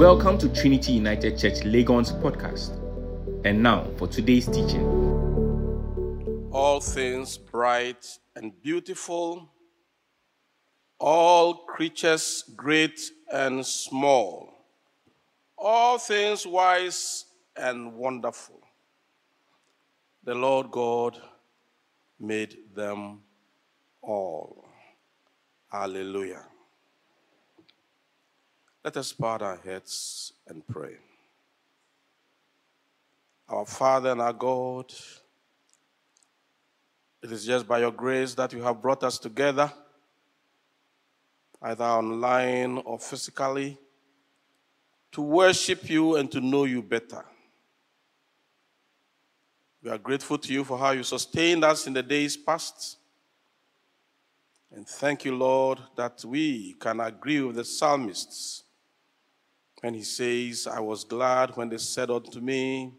Welcome to Trinity United Church Legon's podcast. And now for today's teaching. all things bright and beautiful, all creatures great and small, all things wise and wonderful. The Lord God made them all. Hallelujah. Let us bow our heads and pray. Our Father and our God, it is just by your grace that you have brought us together, either online or physically, to worship you and to know you better. We are grateful to you for how you sustained us in the days past. And thank you, Lord, that we can agree with the psalmists when he says, I was glad when they said unto me,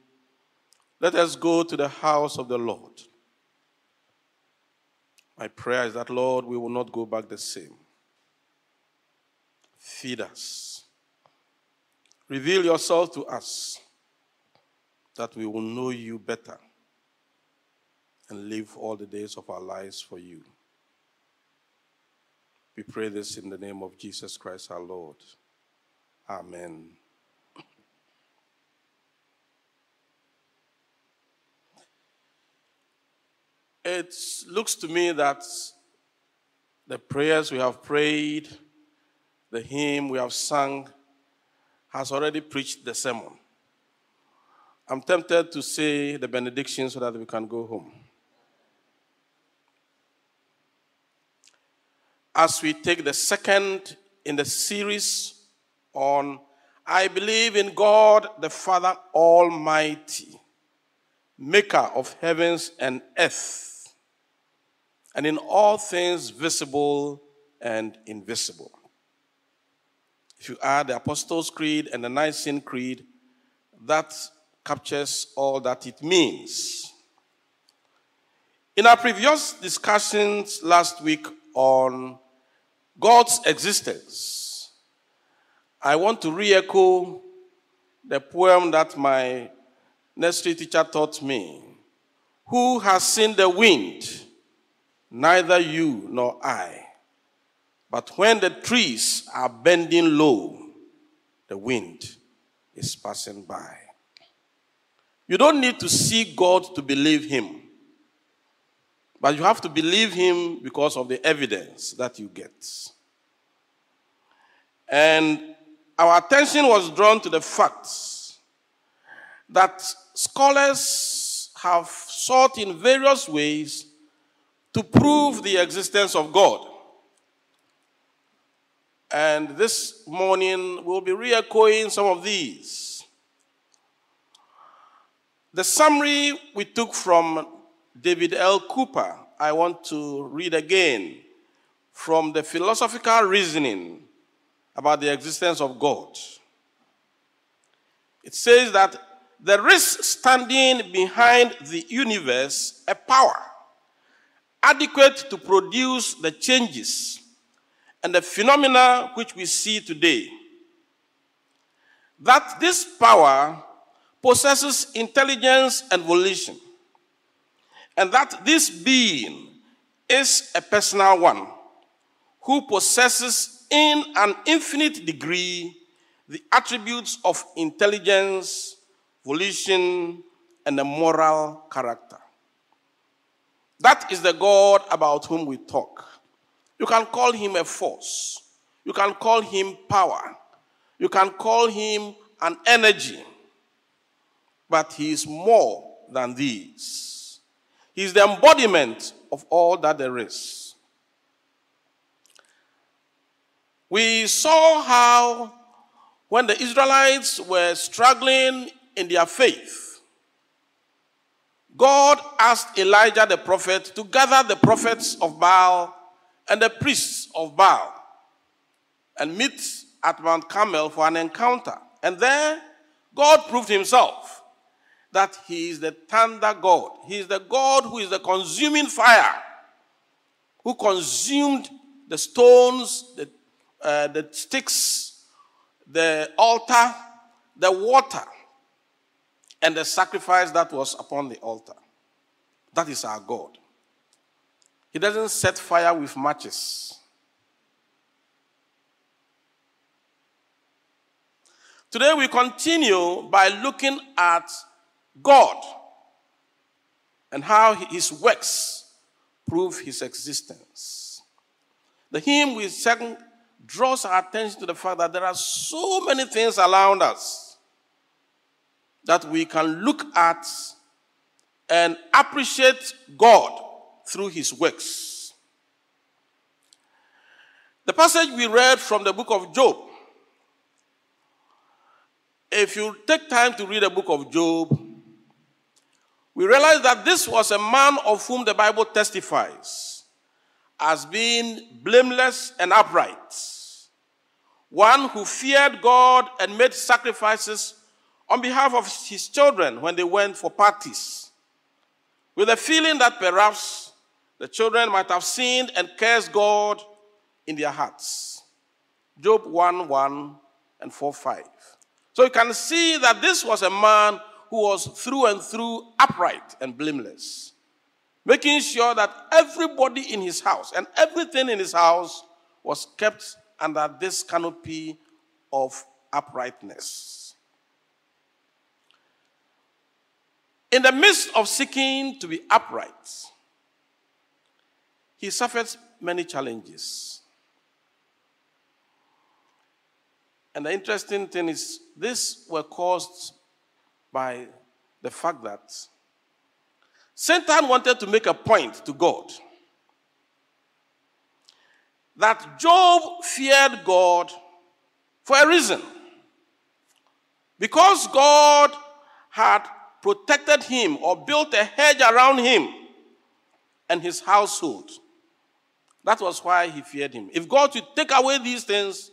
Let us go to the house of the Lord. My prayer is that, Lord, we will not go back the same. Feed us. Reveal yourself to us that we will know you better and live all the days of our lives for you. We pray this in the name of Jesus Christ our Lord. Amen. It looks to me that the prayers we have prayed, the hymn we have sung, has already preached the sermon. I'm tempted to say the benediction so that we can go home. As we take the second in the series on I believe in God the Father Almighty, maker of heavens and earth, and in all things visible and invisible. If you add the Apostles' Creed and the Nicene Creed, that captures all that it means. In our previous discussions last week on God's existence, I want to re echo the poem that my nursery teacher taught me Who has seen the wind? Neither you nor I. But when the trees are bending low, the wind is passing by. You don't need to see God to believe Him, but you have to believe Him because of the evidence that you get. And our attention was drawn to the facts that scholars have sought in various ways to prove the existence of God. And this morning we'll be re echoing some of these. The summary we took from David L. Cooper, I want to read again from the philosophical reasoning about the existence of God. It says that there is standing behind the universe a power adequate to produce the changes and the phenomena which we see today. That this power possesses intelligence and volition, and that this being is a personal one who possesses in an infinite degree the attributes of intelligence, volition, and a moral character. That is the God about whom we talk. You can call him a force. You can call him power. You can call him an energy. But he is more than these. He is the embodiment of all that there is. We saw how when the Israelites were struggling in their faith, God asked Elijah the prophet to gather the prophets of Baal and the priests of Baal and meet at Mount Carmel for an encounter. And there, God proved himself that he is the thunder God. He is the God who is the consuming fire, who consumed the stones, the, uh, the sticks, the altar, the water, and the sacrifice that was upon the altar. That is our God. He doesn't set fire with matches. Today we continue by looking at God and how his works prove his existence. The hymn we sang draws our attention to the fact that there are so many things around us that we can look at and appreciate God through his works. The passage we read from the book of Job, if you take time to read the book of Job, we realize that this was a man of whom the Bible testifies as being blameless and upright. One who feared God and made sacrifices on behalf of his children when they went for parties, with a feeling that perhaps the children might have sinned and cursed God in their hearts. Job 1 1 and 4 5. So you can see that this was a man who was through and through upright and blameless, making sure that everybody in his house and everything in his house was kept under this canopy of uprightness. In the midst of seeking to be upright, he suffered many challenges. And the interesting thing is, these were caused by the fact that Satan wanted to make a point to God that Job feared God for a reason. Because God had protected him or built a hedge around him and his household. That was why he feared him. If God would take away these things,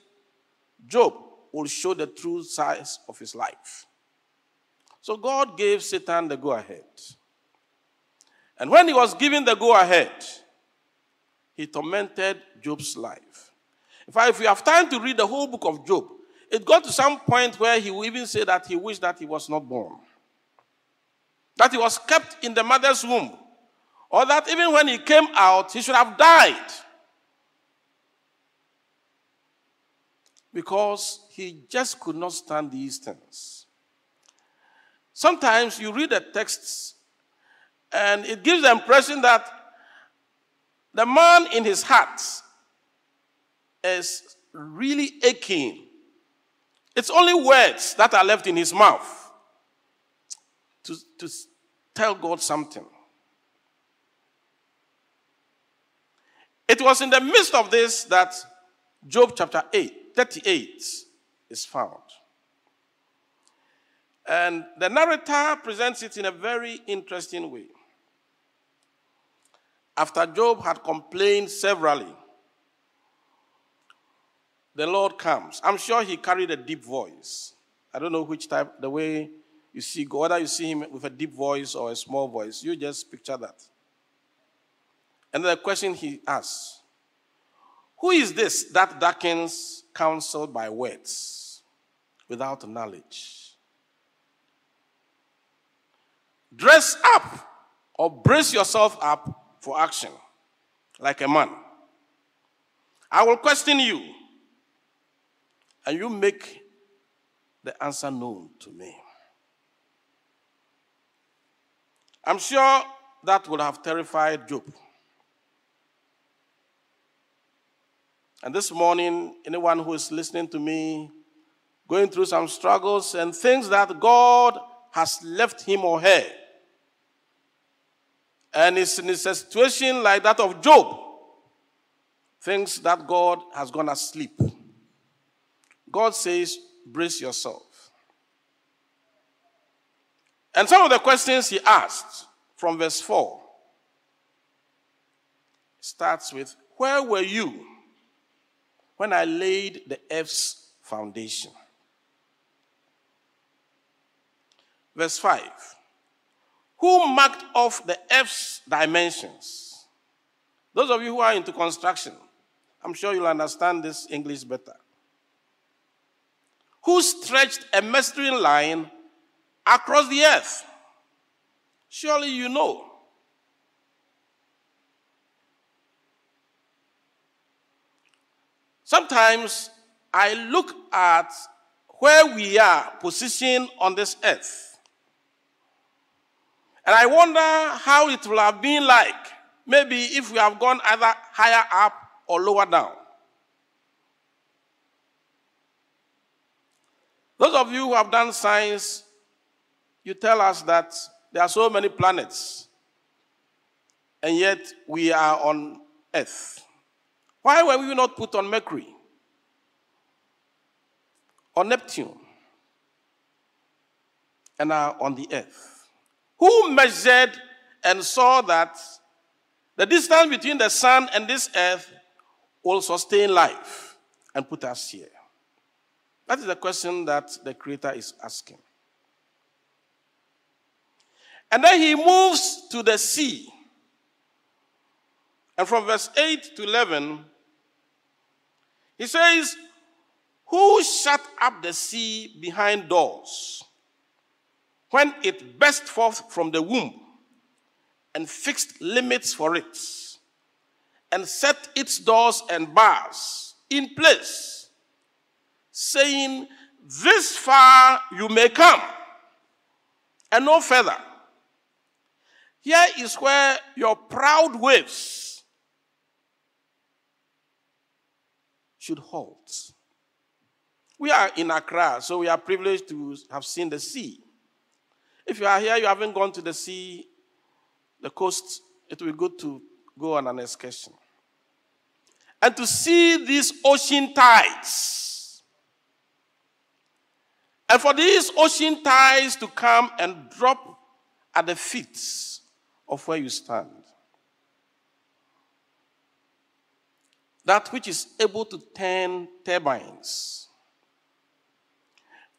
Job will show the true size of his life. So God gave Satan the go ahead. And when he was given the go ahead, he tormented Job's life. In fact, if you have time to read the whole book of Job, it got to some point where he will even say that he wished that he was not born, that he was kept in the mother's womb, or that even when he came out, he should have died. Because he just could not stand these things. Sometimes you read the texts and it gives the impression that the man in his heart is really aching. It's only words that are left in his mouth to, to tell God something. It was in the midst of this that Job chapter 8, 38 is found. And the narrator presents it in a very interesting way. After Job had complained severally, the Lord comes. I'm sure he carried a deep voice. I don't know which type, the way you see God, whether you see him with a deep voice or a small voice, you just picture that. And the question he asks Who is this that darkens counsel by words without knowledge? Dress up or brace yourself up for action like a man. I will question you, and you make the answer known to me. I'm sure that would have terrified Job. And this morning, anyone who is listening to me, going through some struggles and things that God has left him or her. And is in a situation like that of Job, thinks that God has gone asleep. God says, brace yourself. And some of the questions he asked from verse 4 starts with, Where were you when I laid the earth's foundation? Verse 5. Who marked off the F's dimensions? Those of you who are into construction, I'm sure you'll understand this English better. who stretched a measuring line across the earth? Surely you know. Sometimes I look at where we are positioned on this earth. And I wonder how it will have been like, maybe if we have gone either higher up or lower down. Those of you who have done science, you tell us that there are so many planets, and yet we are on Earth. Why were we not put on Mercury or Neptune and are on the Earth? Who measured and saw that the distance between the sun and this earth will sustain life and put us here? That is the question that the Creator is asking. And then he moves to the sea. And from verse 8 to 11, he says, Who shut up the sea behind doors when it burst forth from the womb and fixed limits for it and set its doors and bars in place, saying, This far you may come and no further here is where your proud waves should halt. We are in Accra, so we are privileged to have seen the sea. If you are here, you haven't gone to the sea, the coast, it will be good to go on an excursion. And to see these ocean tides. And for these ocean tides to come and drop at the feet of where you stand. That which is able to turn turbines.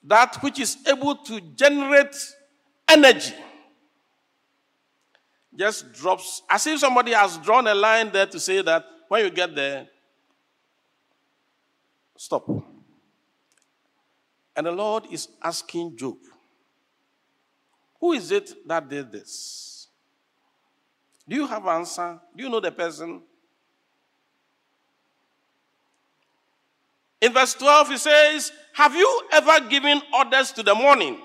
That which is able to generate energy. Just drops, as if somebody has drawn a line there to say that when you get there, stop. And the Lord is asking Job, Who is it that did this? Do you have answer? Do you know the person? In verse 12, he says, Have you ever given orders to the morning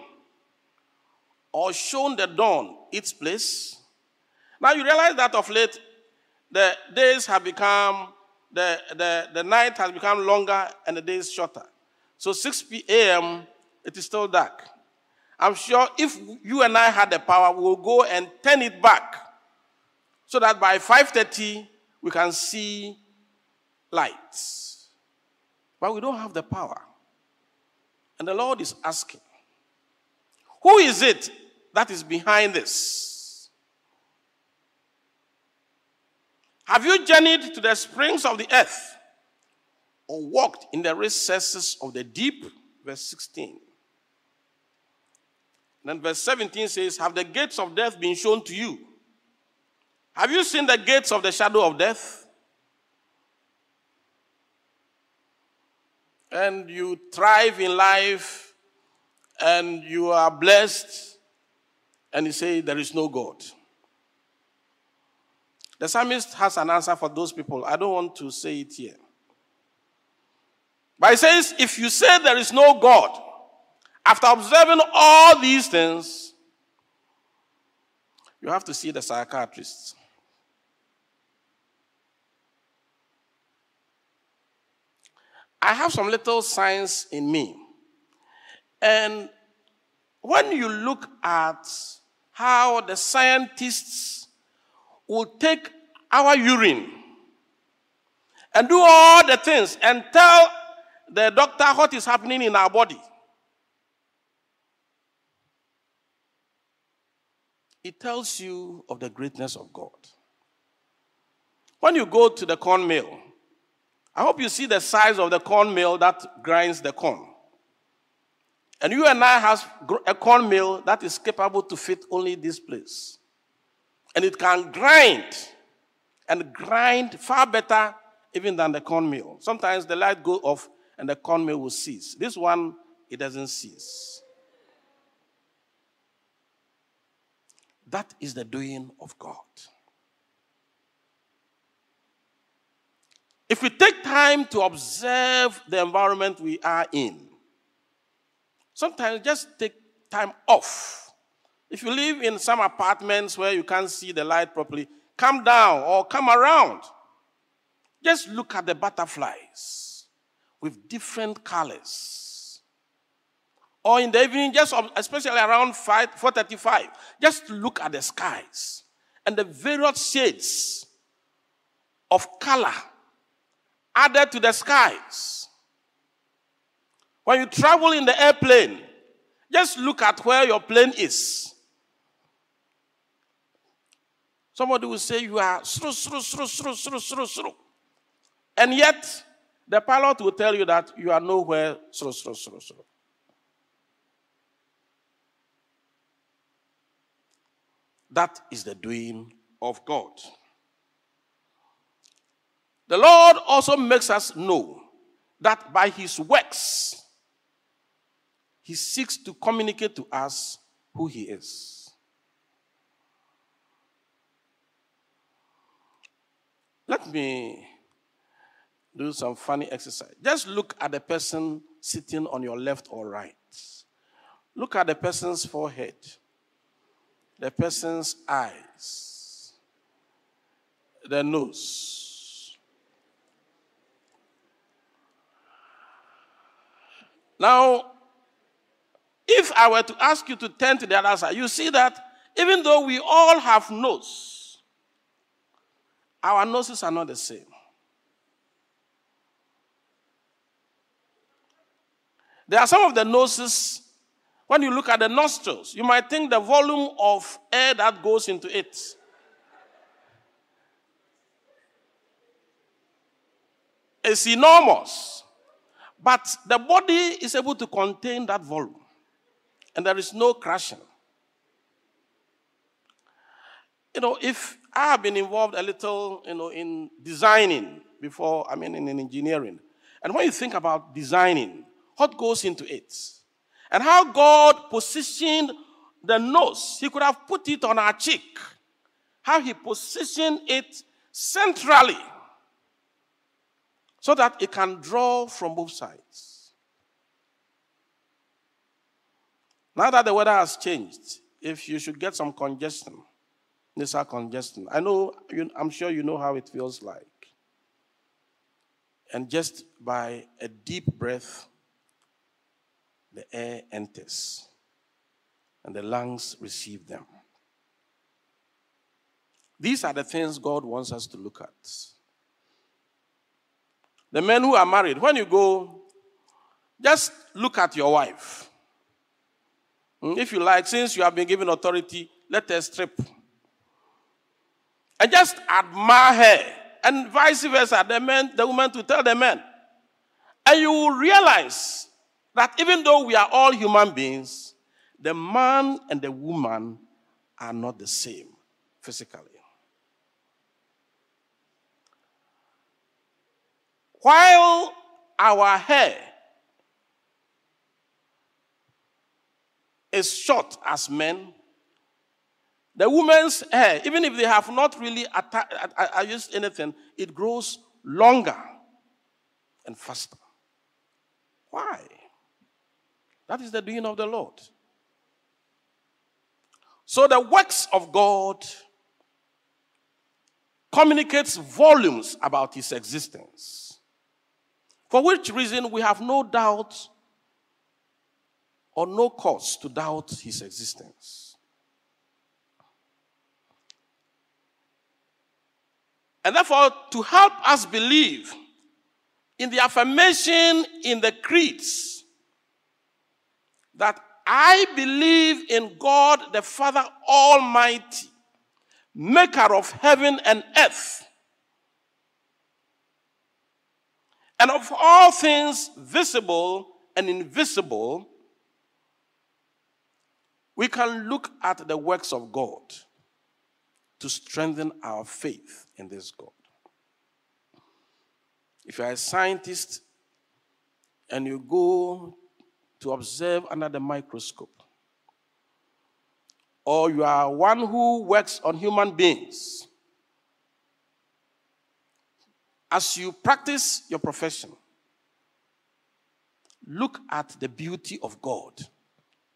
or shown the dawn its place? Now you realize that of late, the days have become, the, the, the night has become longer and the days shorter. So 6 p.m., it is still dark. I'm sure if you and I had the power, we will go and turn it back so that by 5:30 we can see lights. But we don't have the power. And the Lord is asking, who is it that is behind this? Have you journeyed to the springs of the earth or walked in the recesses of the deep? Verse 16. And then verse 17 says, Have the gates of death been shown to you? Have you seen the gates of the shadow of death? And you thrive in life and you are blessed, and he say, There is no God. The psalmist has an answer for those people. I don't want to say it here. But he says, If you say there is no God, after observing all these things, you have to see the psychiatrist. I have some little science in me. And when you look at how the scientists will take our urine and do all the things and tell the doctor what is happening in our body. It tells you of the greatness of God. When you go to the corn mill, I hope you see the size of the corn mill that grinds the corn. And you and I have a corn mill that is capable to fit only this place. And it can grind and grind far better even than the corn mill. Sometimes the light go off and the corn mill will cease. This one it doesn't cease. That is the doing of God. If we take time to observe the environment we are in, sometimes just take time off. If you live in some apartments where you can't see the light properly, come down or come around. Just look at the butterflies with different colors. Or in the evening, just especially around 5, 4.35, just look at the skies and the various shades of color added to the skies. When you travel in the airplane, just look at where your plane is. Somebody will say you are sru, sru, sru, sru, sru, sru, sru. And yet, the pilot will tell you that you are nowhere sru, sru, sru, sru. That is the doing of God. The Lord also makes us know that by his works, he seeks to communicate to us who he is. Let me do some funny exercise. Just look at the person sitting on your left or right. Look at the person's forehead, the person's eyes, the nose Now, if I were to ask you to turn to the other side, you see that even though we all have noses, our noses are not the same. There are some of the noses, when you look at the nostrils, you might think the volume of air that goes into it. is enormous. But the body is able to contain that volume, and there is no crashing. You know, if I have been involved a little, you know, in designing before, I mean, in engineering, and when you think about designing, what goes into it, and how God positioned the nose, He could have put it on our cheek, how He positioned it centrally so that it can draw from both sides. Now that the weather has changed, if you should get some congestion, nasal congestion, I know, I'm sure you know how it feels like. And just by a deep breath, the air enters and the lungs receive them. These are the things God wants us to look at. The men who are married, when you go, just look at your wife. Hmm, if you like, since you have been given authority, let her strip. And just admire her. And vice versa, the men, the woman to tell the men. And you will realize that even though we are all human beings, the man and the woman are not the same physically. While our hair is short as men, the woman's hair, even if they have not really used anything, it grows longer and faster. Why? That is the doing of the Lord. So the works of God communicates volumes about his existence. For which reason we have no doubt or no cause to doubt his existence. And therefore, to help us believe in the affirmation in the creeds that I believe in God the Father Almighty, maker of heaven and earth And of all things visible and invisible, we can look at the works of God to strengthen our faith in this God. If you're a scientist and you go to observe under the microscope, or you are one who works on human beings, as you practice your profession, look at the beauty of God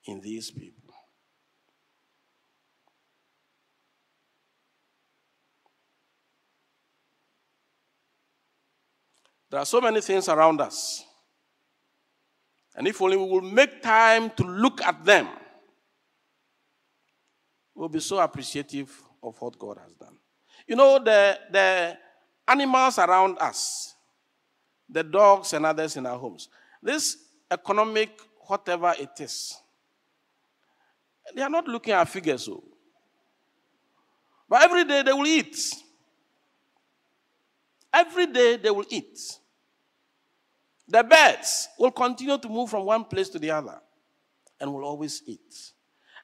in these people. There are so many things around us. And if only we will make time to look at them, we'll be so appreciative of what God has done. You know, the, the animals around us, the dogs and others in our homes, this economic, whatever it is, they are not looking at figures. So. Oh. But every day they will eat. Every day they will eat. The birds will continue to move from one place to the other and will always eat.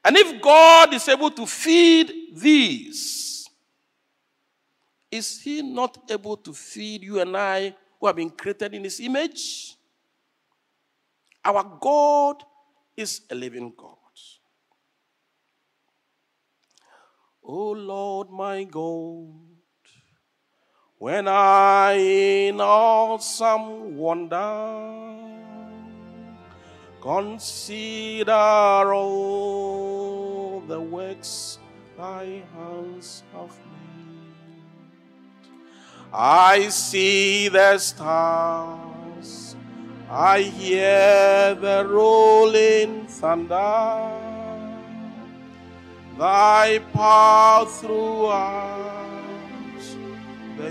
And if God is able to feed these, is He not able to feed you and I who have been created in His image? Our God is a living God. Oh Lord my God. When I in awesome wonder consider all the works thy hands have made, I see the stars, I hear the rolling thunder, thy path throughout the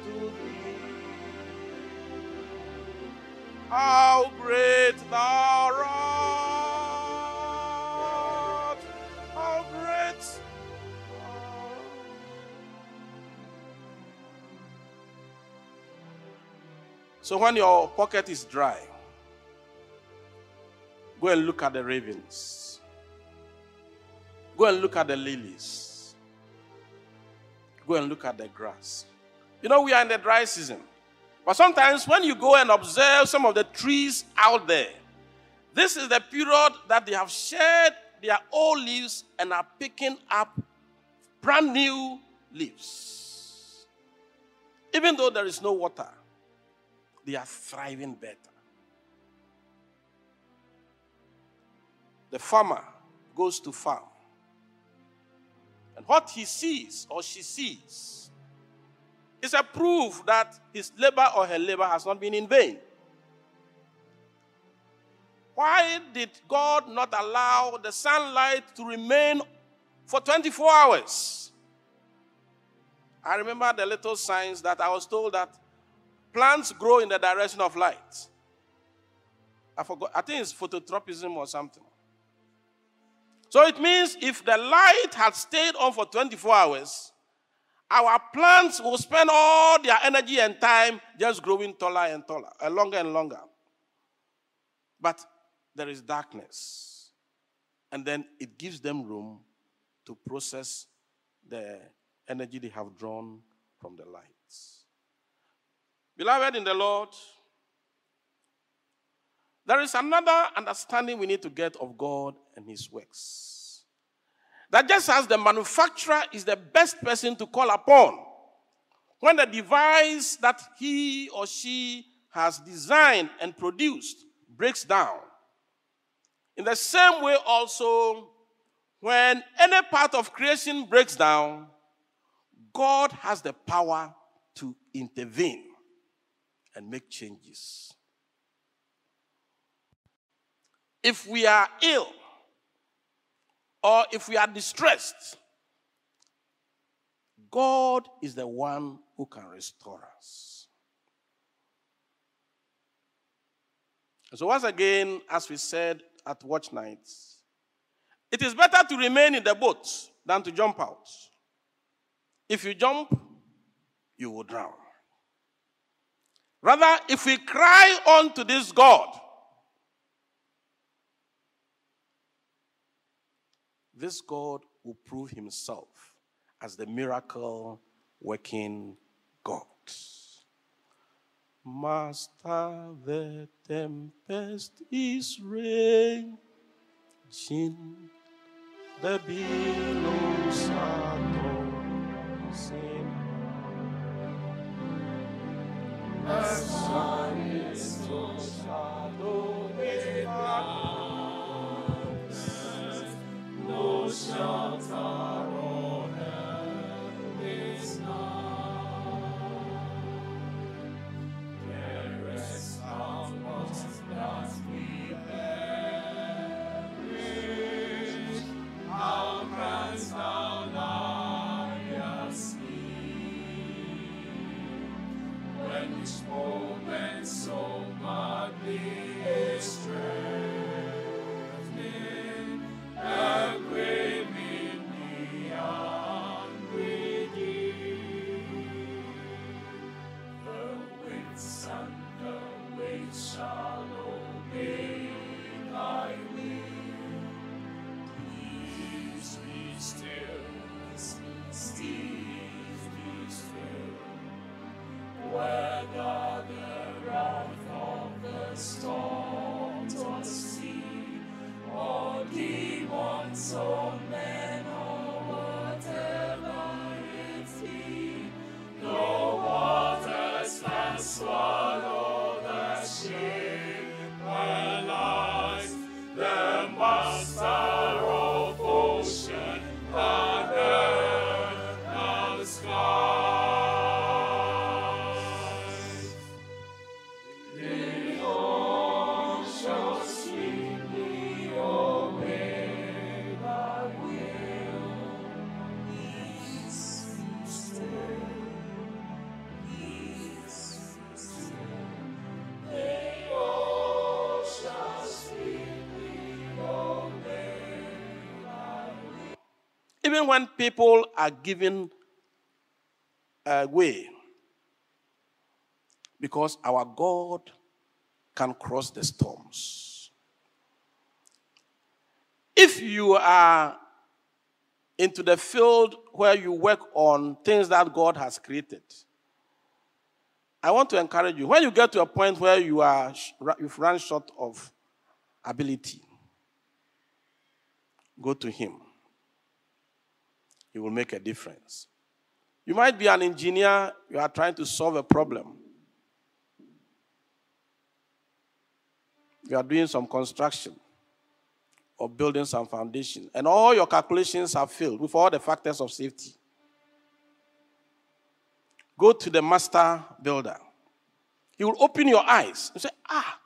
How great thou art! How great So when your pocket is dry, go and look at the ravens. Go and look at the lilies. Go and look at the grass. You know, we are in the dry season. But sometimes when you go and observe some of the trees out there, this is the period that they have shed their old leaves and are picking up brand new leaves. Even though there is no water, they are thriving better. The farmer goes to farm and what he sees or she sees is a proof that his labor or her labor has not been in vain. Why did God not allow the sunlight to remain for 24 hours? I remember the little signs that I was told that plants grow in the direction of light. I forgot, I think it's phototropism or something. So it means if the light had stayed on for 24 hours, our plants will spend all their energy and time just growing taller and taller, uh, longer and longer. But there is darkness. And then it gives them room to process the energy they have drawn from the lights. Beloved in the Lord, there is another understanding we need to get of God and His works. That just as the manufacturer is the best person to call upon when the device that he or she has designed and produced breaks down, in the same way, also, when any part of creation breaks down, God has the power to intervene and make changes. if we are ill or if we are distressed, God is the one who can restore us. So, once again, as we said at watch nights, it is better to remain in the boat than to jump out. If you jump, you will drown. Rather, if we cry unto this God, this God will prove himself as the miracle working God. Master, the tempest is raging, the billows are tossing. The sun is darkness, no Even when people are giving away, because our God can cross the storms. If you are into the field where you work on things that God has created, I want to encourage you. When you get to a point where you are you've run short of ability, go to Him. He will make a difference. You might be an engineer, you are trying to solve a problem. You are doing some construction or building some foundation, and all your calculations have failed with all the factors of safety. Go to the master builder. He will open your eyes and say, Ah,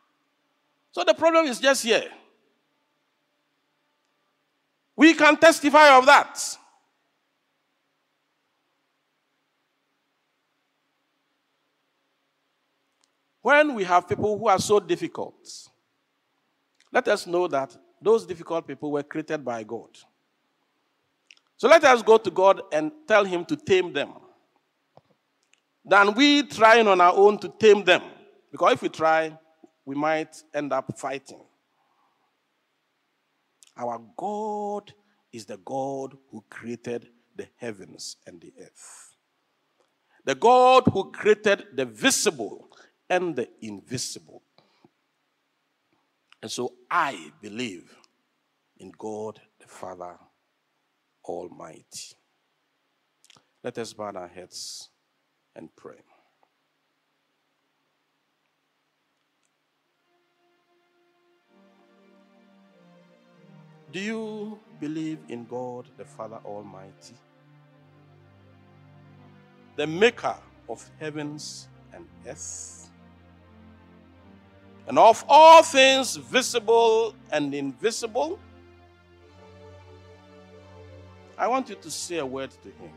so the problem is just here. We can testify of that. When we have people who are so difficult, let us know that those difficult people were created by God. So let us go to God and tell Him to tame them. Than we trying on our own to tame them. Because if we try, we might end up fighting. Our God is the God who created the heavens and the earth. The God who created the visible and the invisible. And so I believe in God the Father Almighty. Let us bow our heads and pray. Do you believe in God the Father Almighty? The maker of heavens and earth? And of all things visible and invisible? I want you to say a word to him.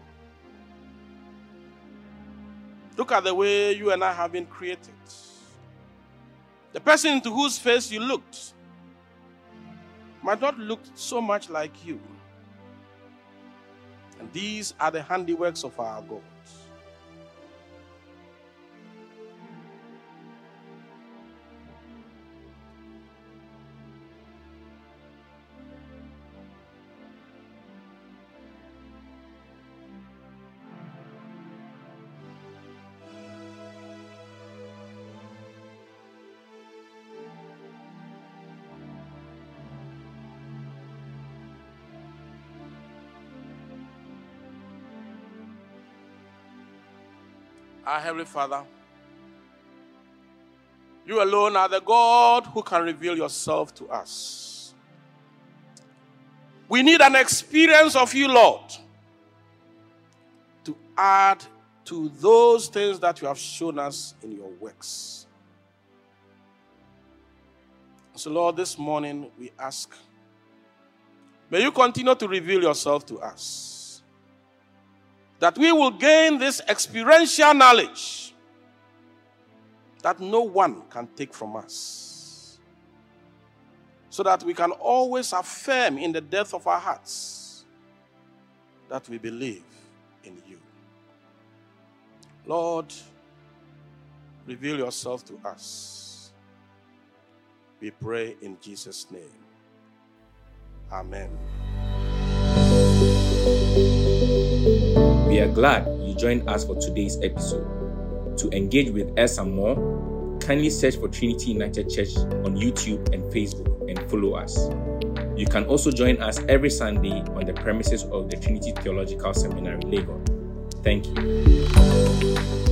Look at the way you and I have been created. The person into whose face you looked might not look so much like you. And these are the handiworks of our God. Our Heavenly Father, you alone are the God who can reveal yourself to us. We need an experience of you, Lord, to add to those things that you have shown us in your works. So, Lord, this morning we ask, may you continue to reveal yourself to us that we will gain this experiential knowledge that no one can take from us. So that we can always affirm in the depth of our hearts that we believe in you. Lord, reveal yourself to us. We pray in Jesus' name. Amen. We are glad you joined us for today's episode. To engage with us and more, kindly search for Trinity United Church on YouTube and Facebook and follow us. You can also join us every Sunday on the premises of the Trinity Theological Seminary, Legon. Thank you.